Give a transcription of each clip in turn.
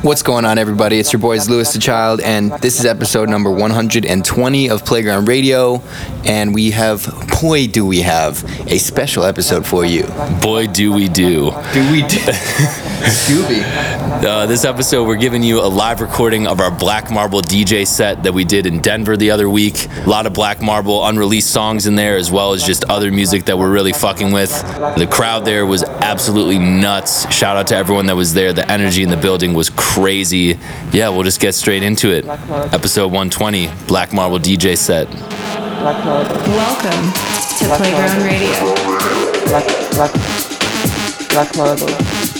What's going on, everybody? It's your boys, Louis the Child, and this is episode number 120 of Playground Radio. And we have, boy, do we have a special episode for you. Boy, do we do. Do we do? Scooby. Uh, this episode, we're giving you a live recording of our Black Marble DJ set that we did in Denver the other week. A lot of Black Marble unreleased songs in there, as well as just other music that we're really fucking with. The crowd there was absolutely nuts. Shout out to everyone that was there. The energy in the building was crazy. Yeah, we'll just get straight into it. Episode 120, Black Marble DJ set. Welcome to Playground Radio. Black, black, black marble.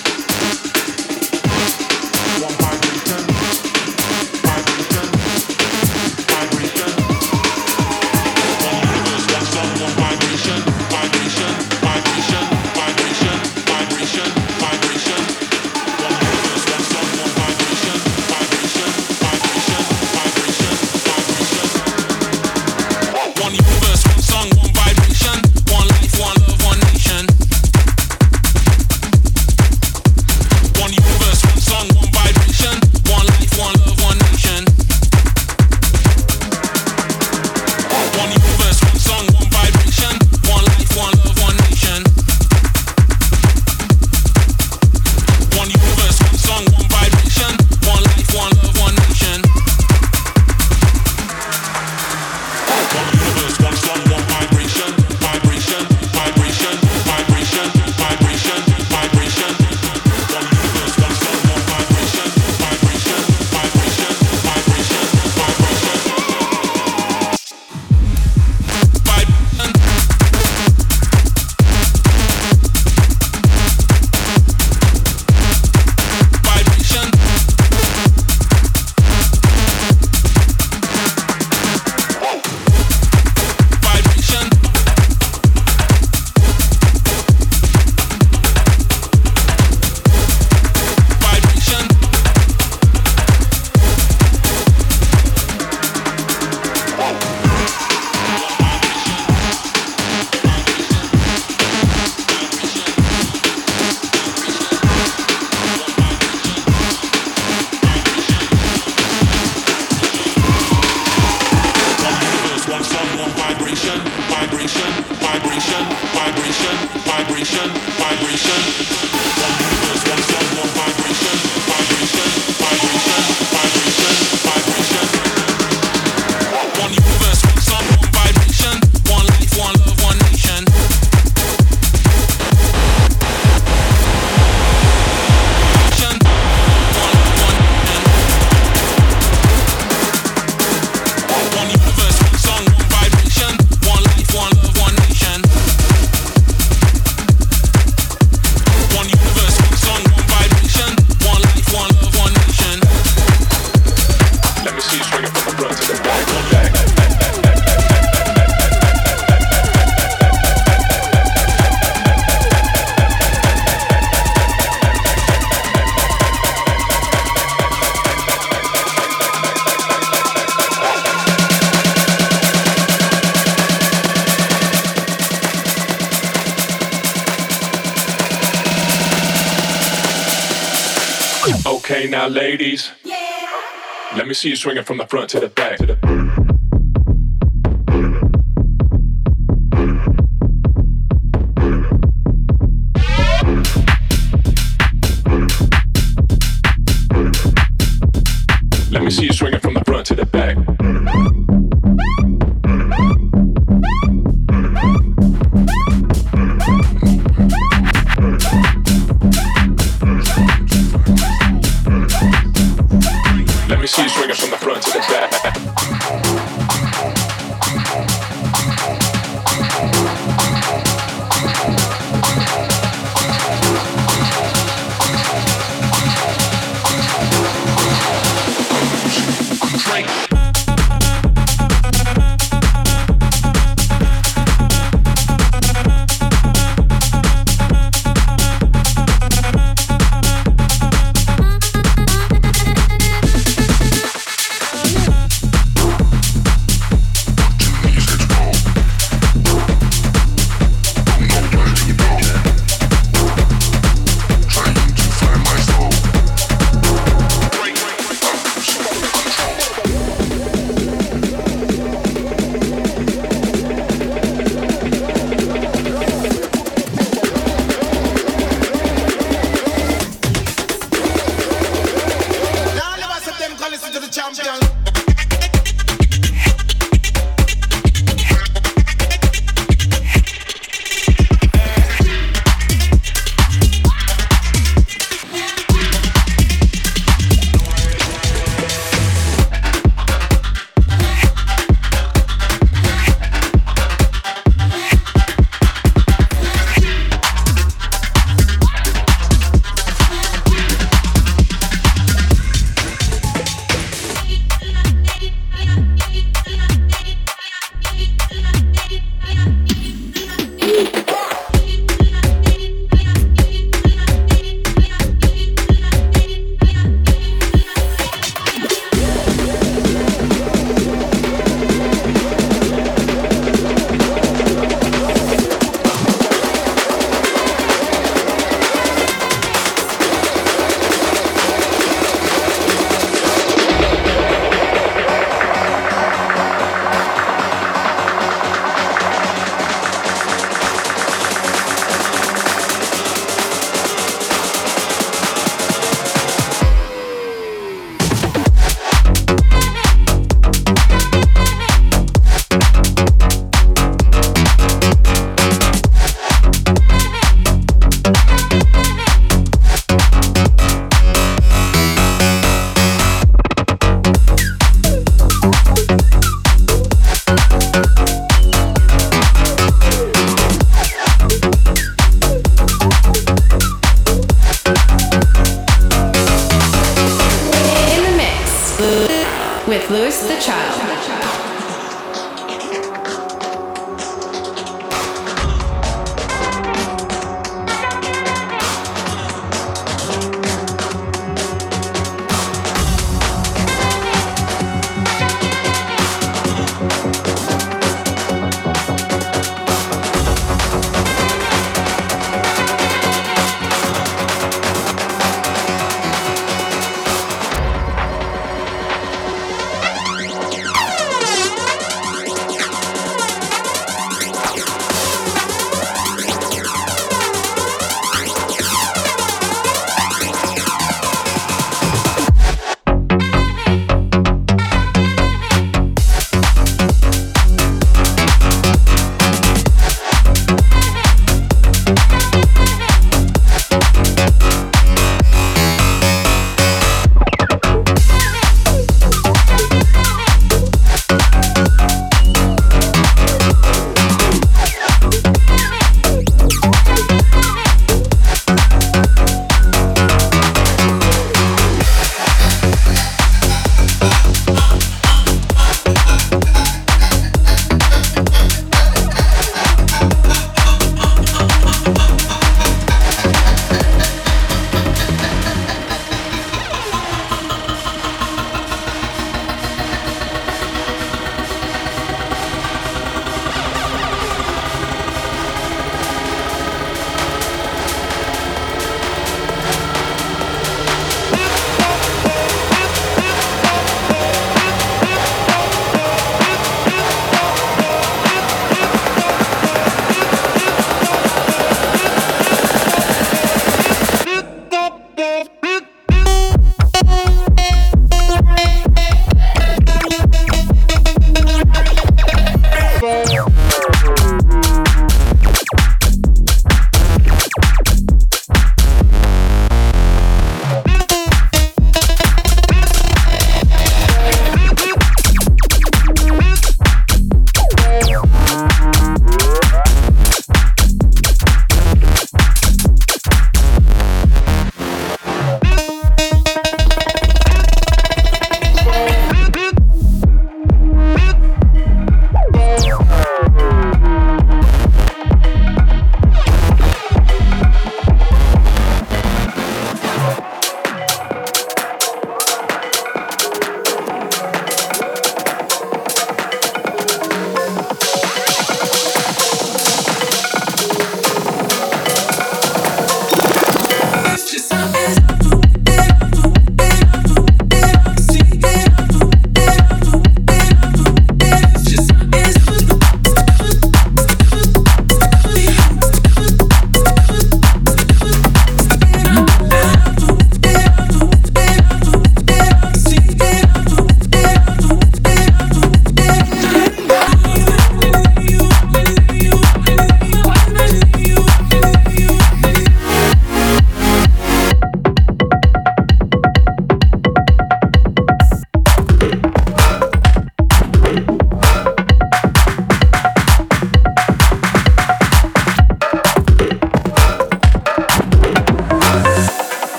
See you swinging from the front to the back.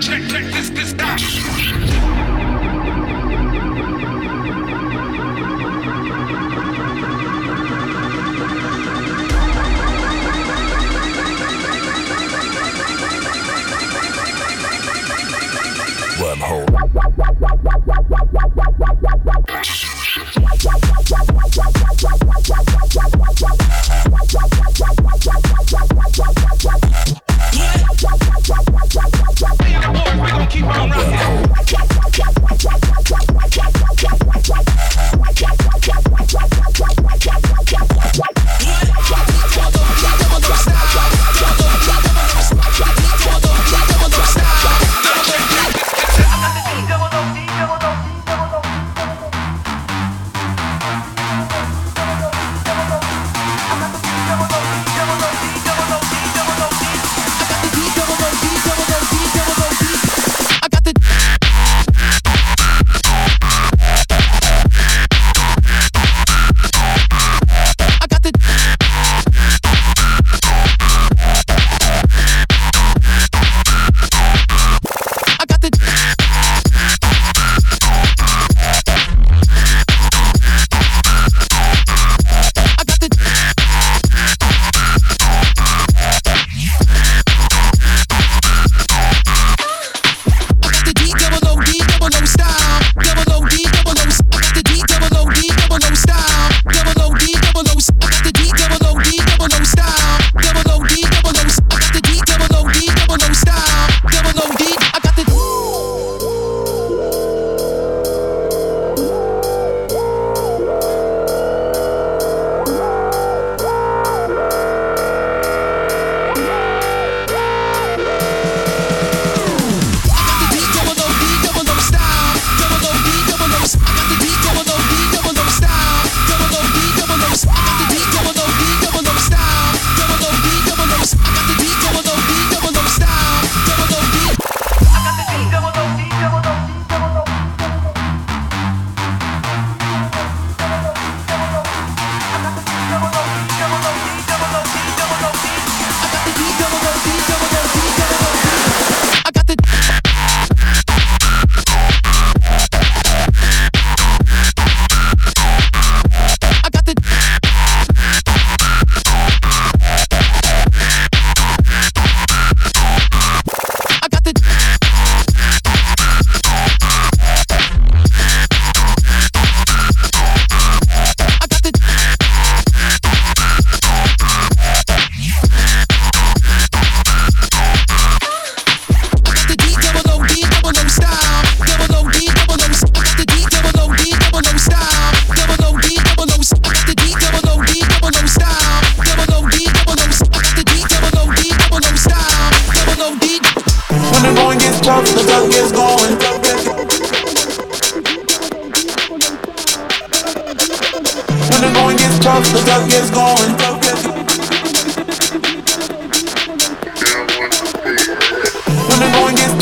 Check, this, this out. We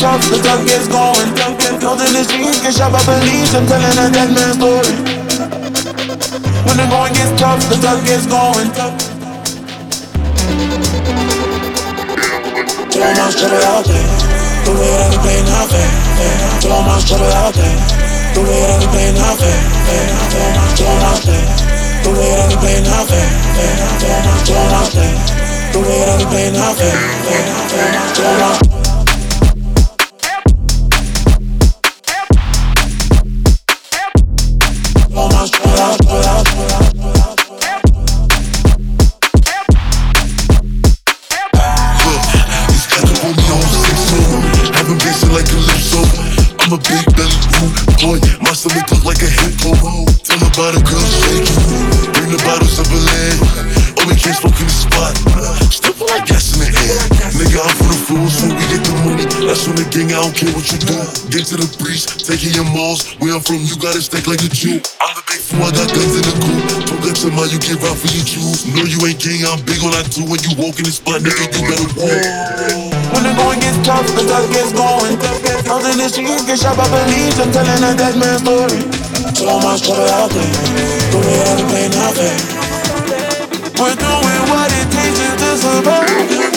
the going gets going. In the streets get shot by police. I'm telling a dead man story. When the going gets tough, the duck gets going. Throw my trouble out there. The way that we play not fair. Throw my trouble out there. The way that we play not fair. Throw my trouble out there. The way that we play not fair. Throw my trouble out there. The way that we play not fair. Throw my trouble out Throw That's the gang, I don't care what you do Get to the breach Taking your malls Where I'm from, you gotta stack like a Jew I'm the big fool, I got guns in the coop Don't let mind, you get robbed for your jewels No, you ain't gang, I'm big on I do When you walk in the spot, nigga, you better walk When the going gets tough, the duck gets going. In the streets get shot by police. I'm telling a dead man story. So much trouble out there. The way that we play not fair. We're doing what it takes to survive.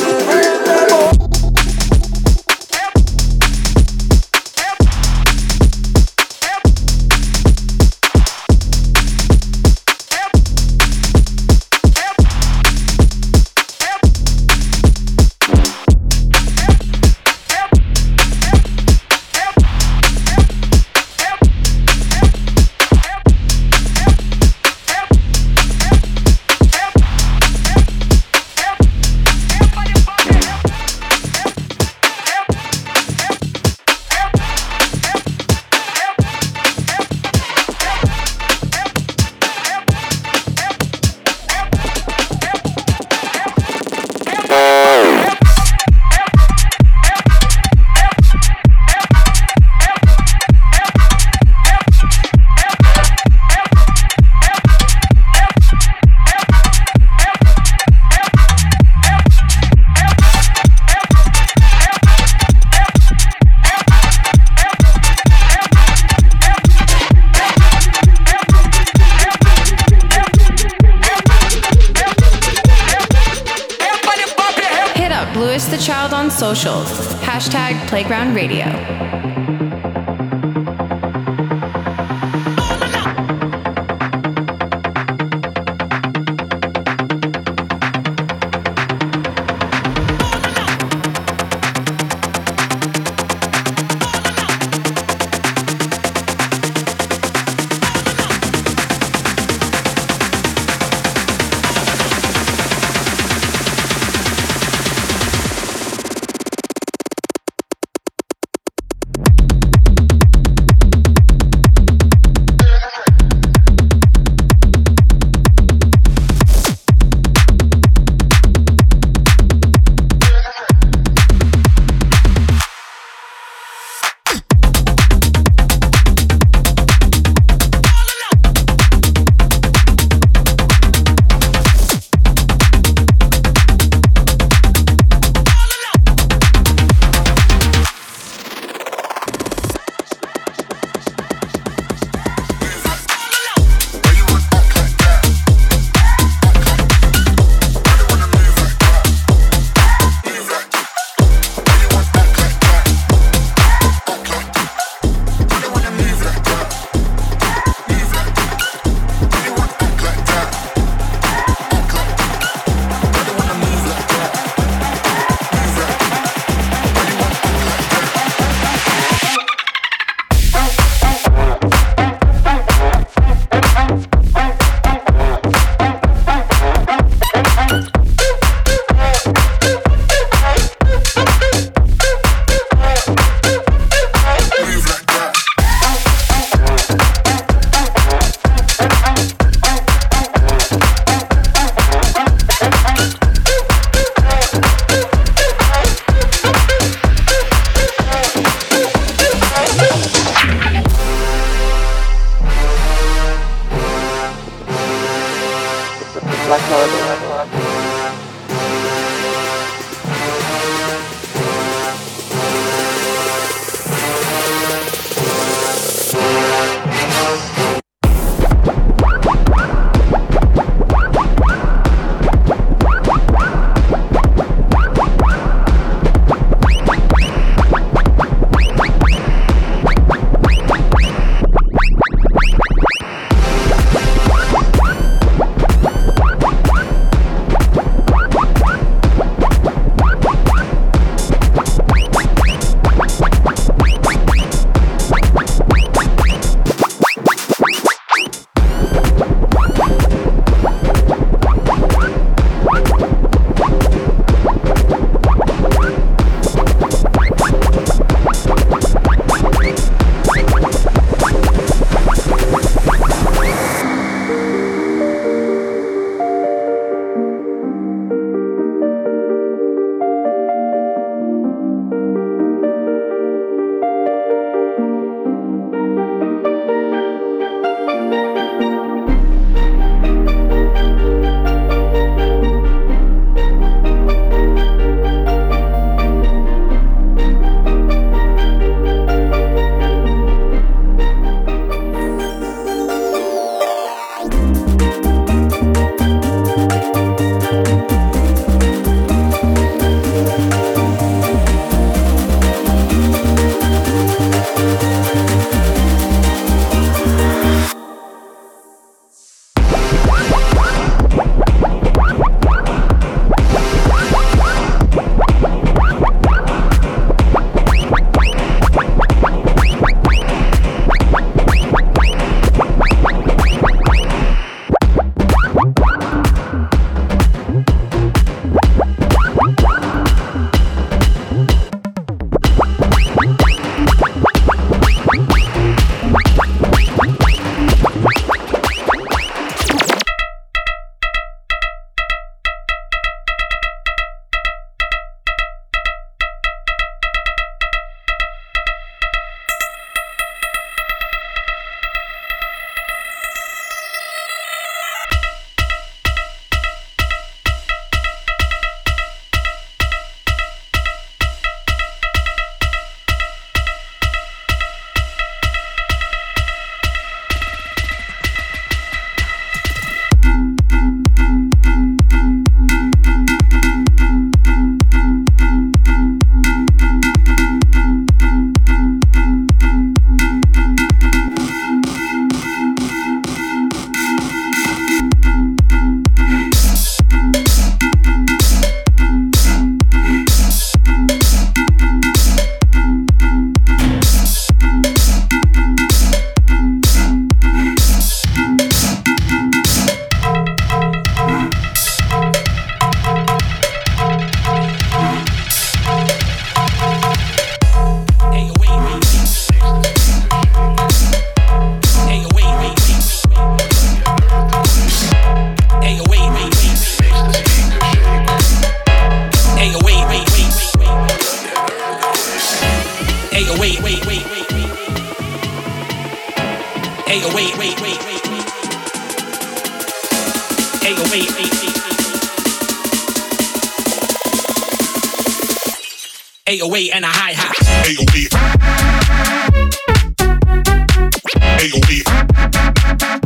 Ayo, and a hi hat. Ayo,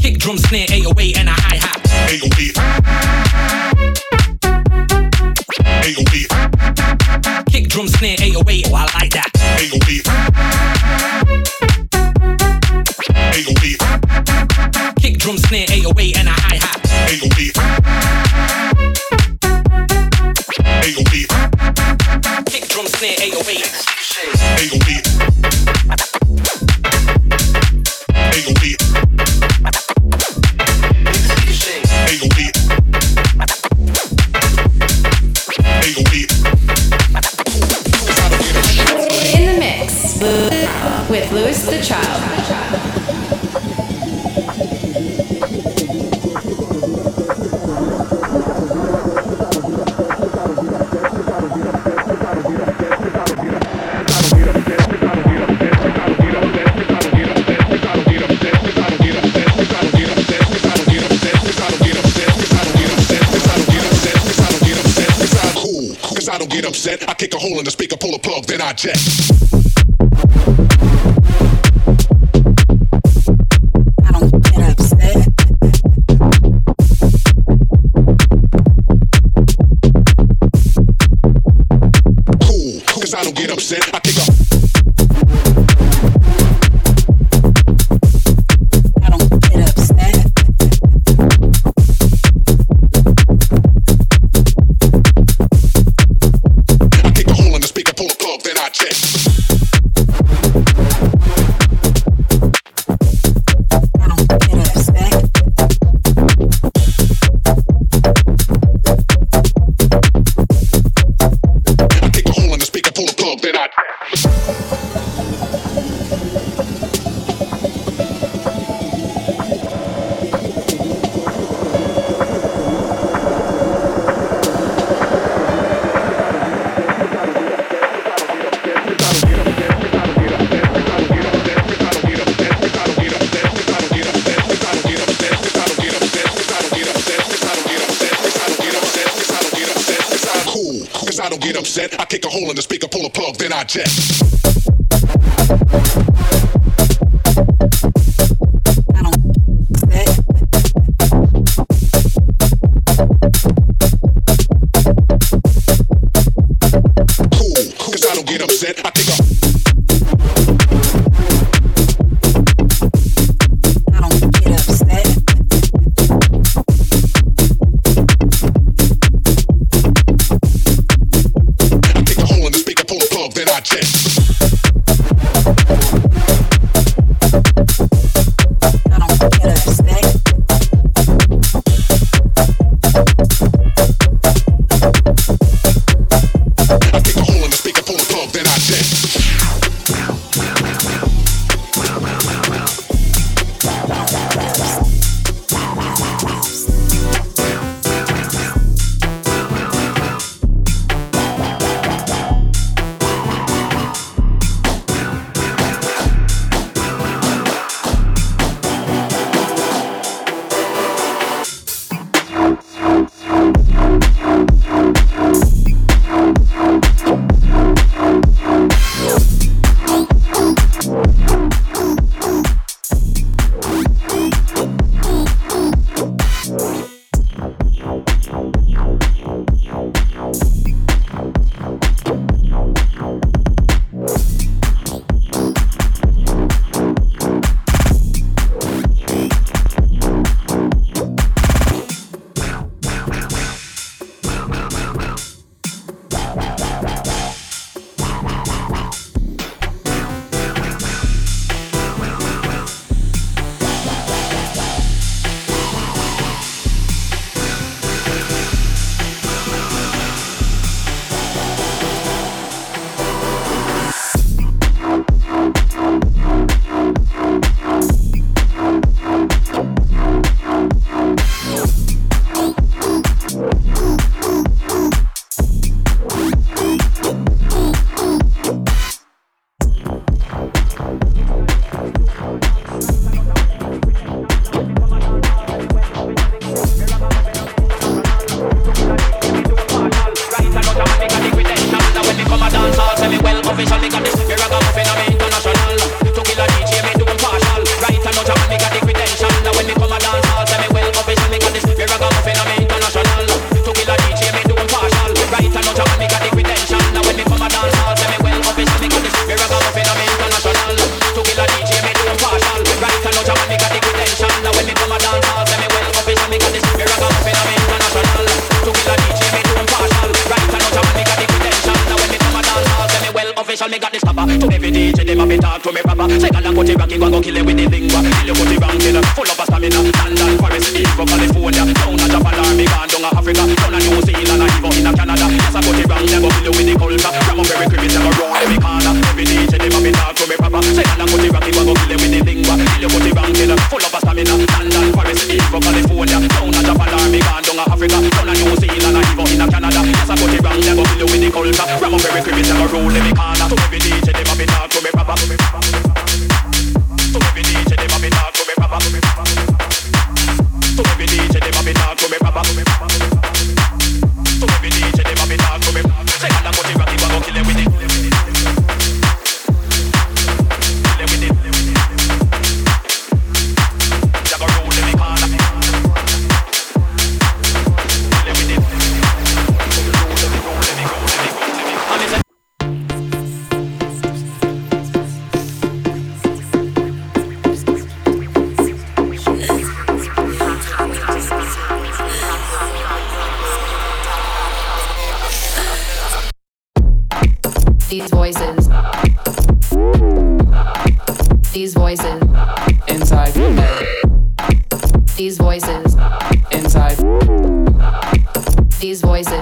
Kick, drum, snare, ayo, and a hi hat. Ayo, Kick, drum, snare, ayo. Oh, I like that. Ayo, wait. Snare 808 project. me surely got the These voices. These voices. Inside. These voices. Inside. These voices.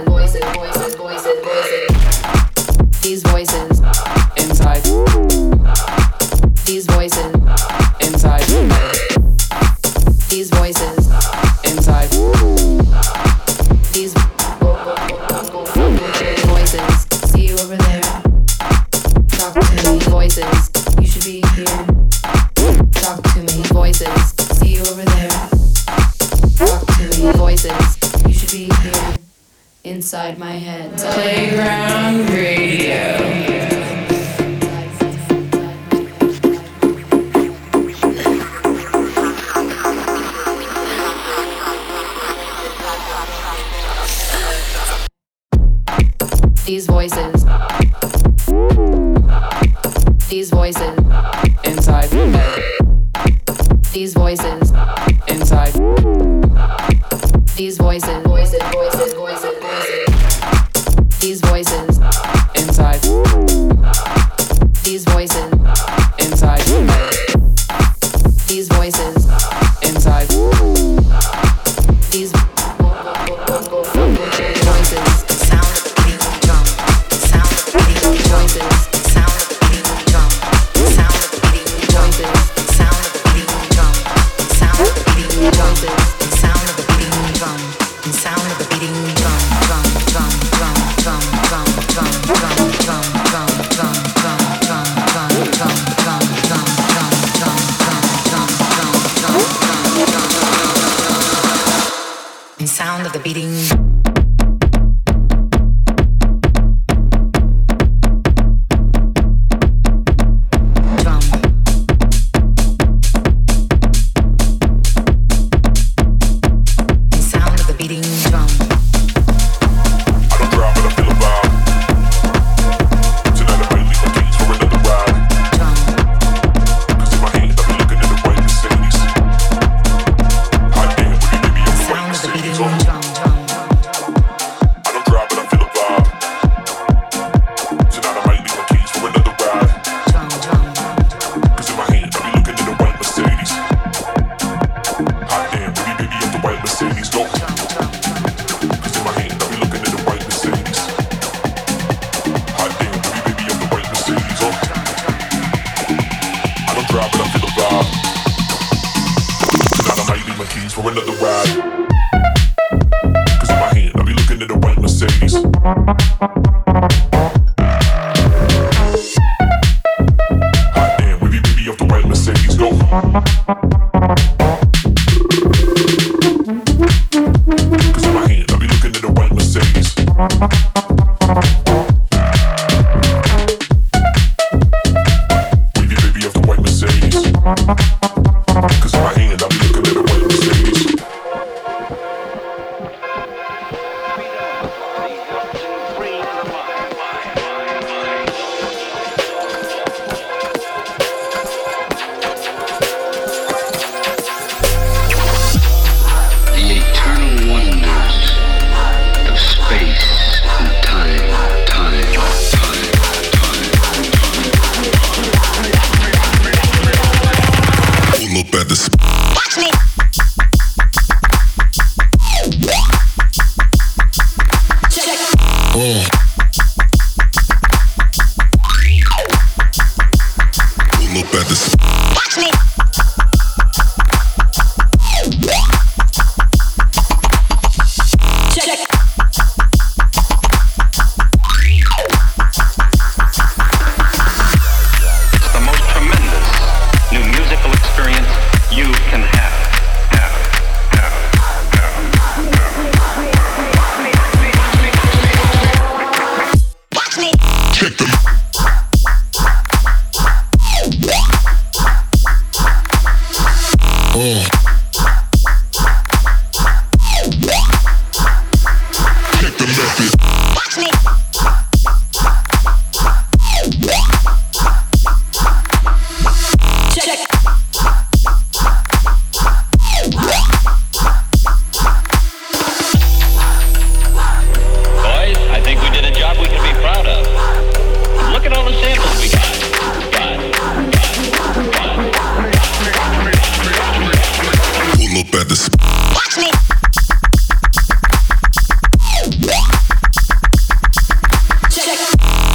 ding, ding.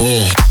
Oh.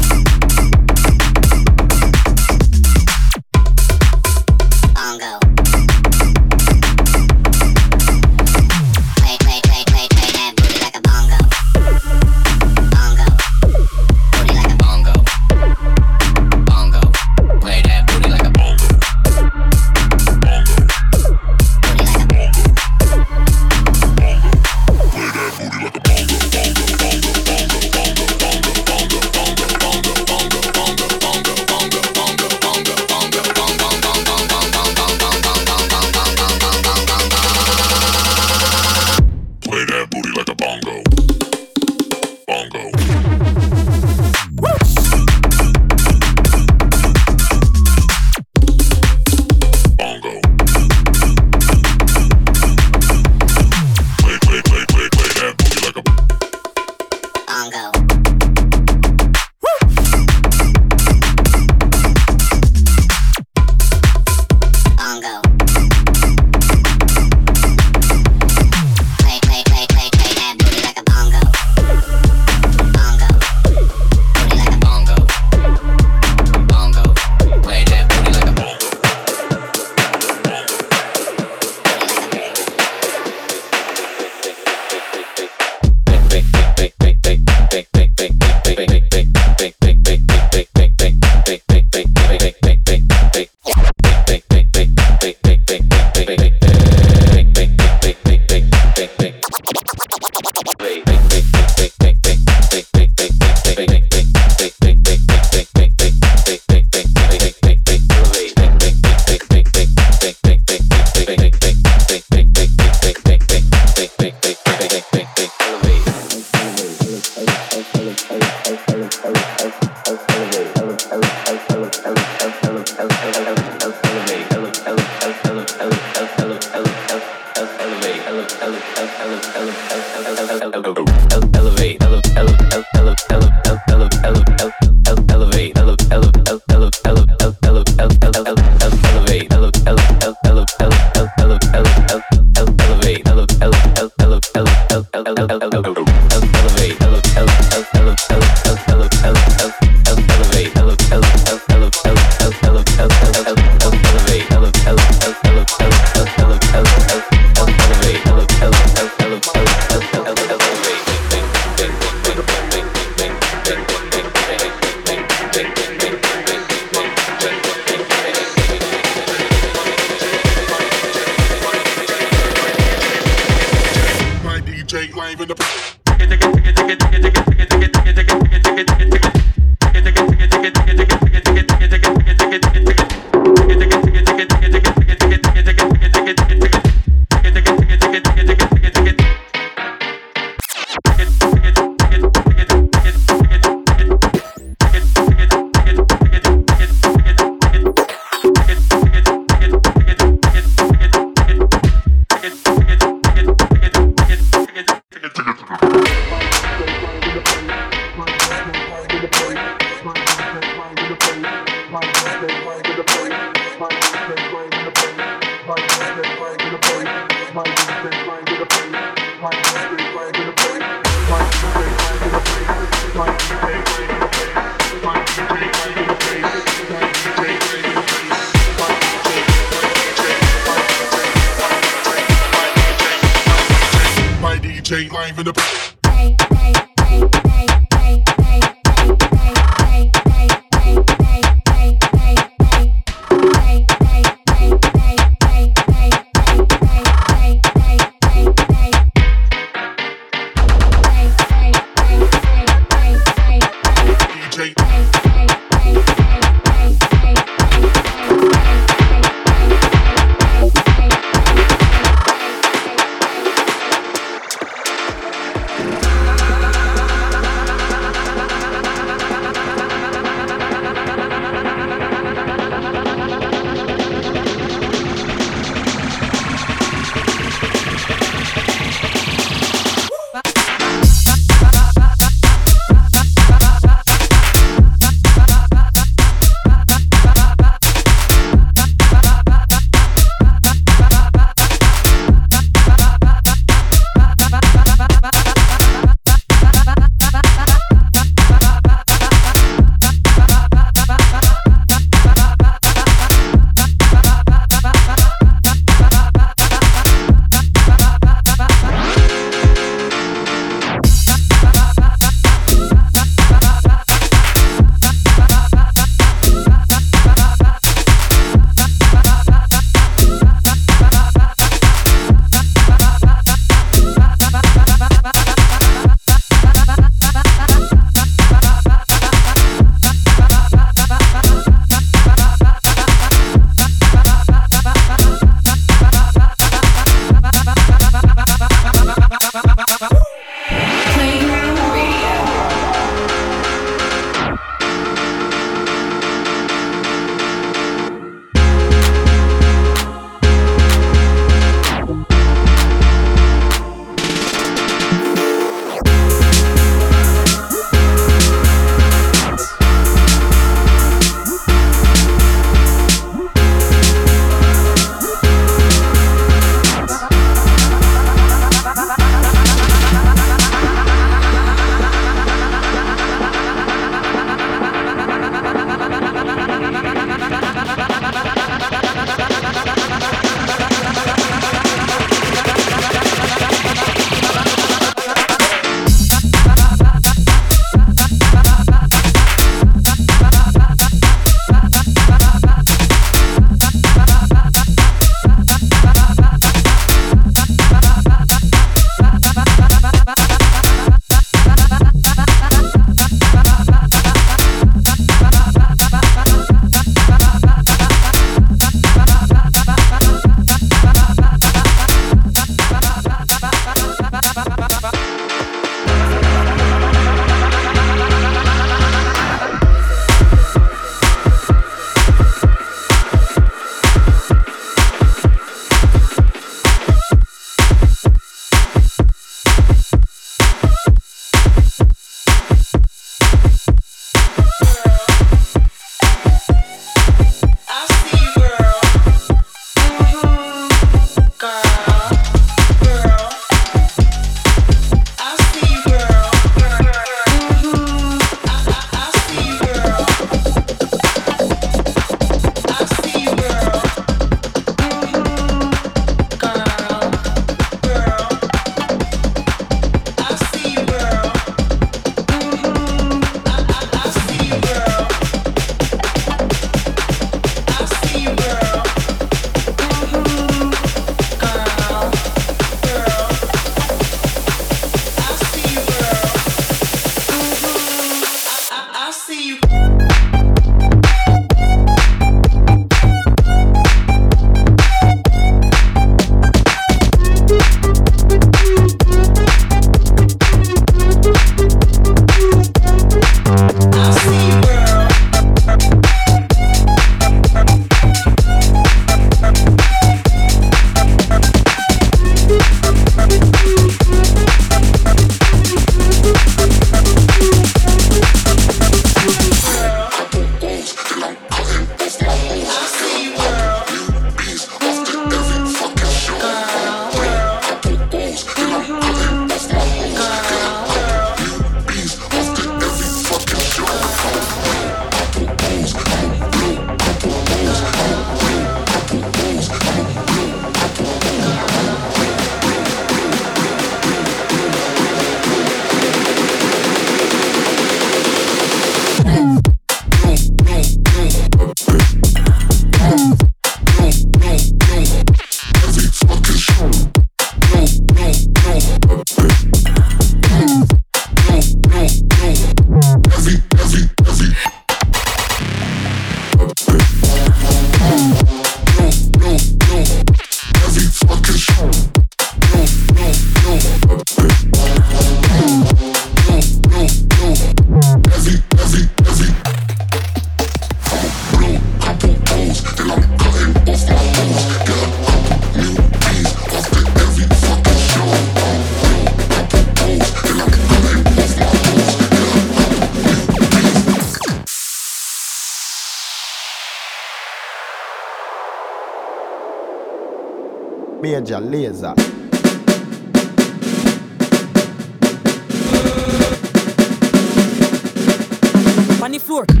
On the floor.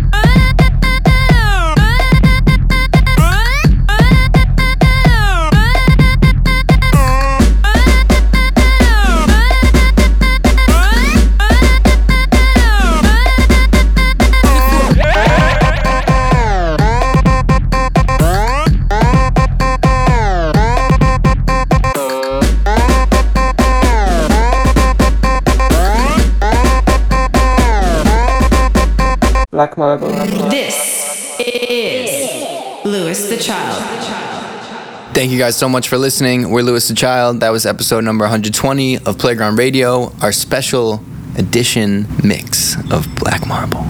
Black Marble. This is Louis the Child. Thank you guys so much for listening. We're Louis the Child. That was episode number 120 of Playground Radio, our special edition mix of Black Marble.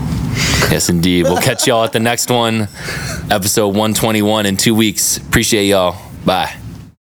Yes, indeed. We'll catch y'all at the next one, episode 121 in two weeks. Appreciate y'all. Bye.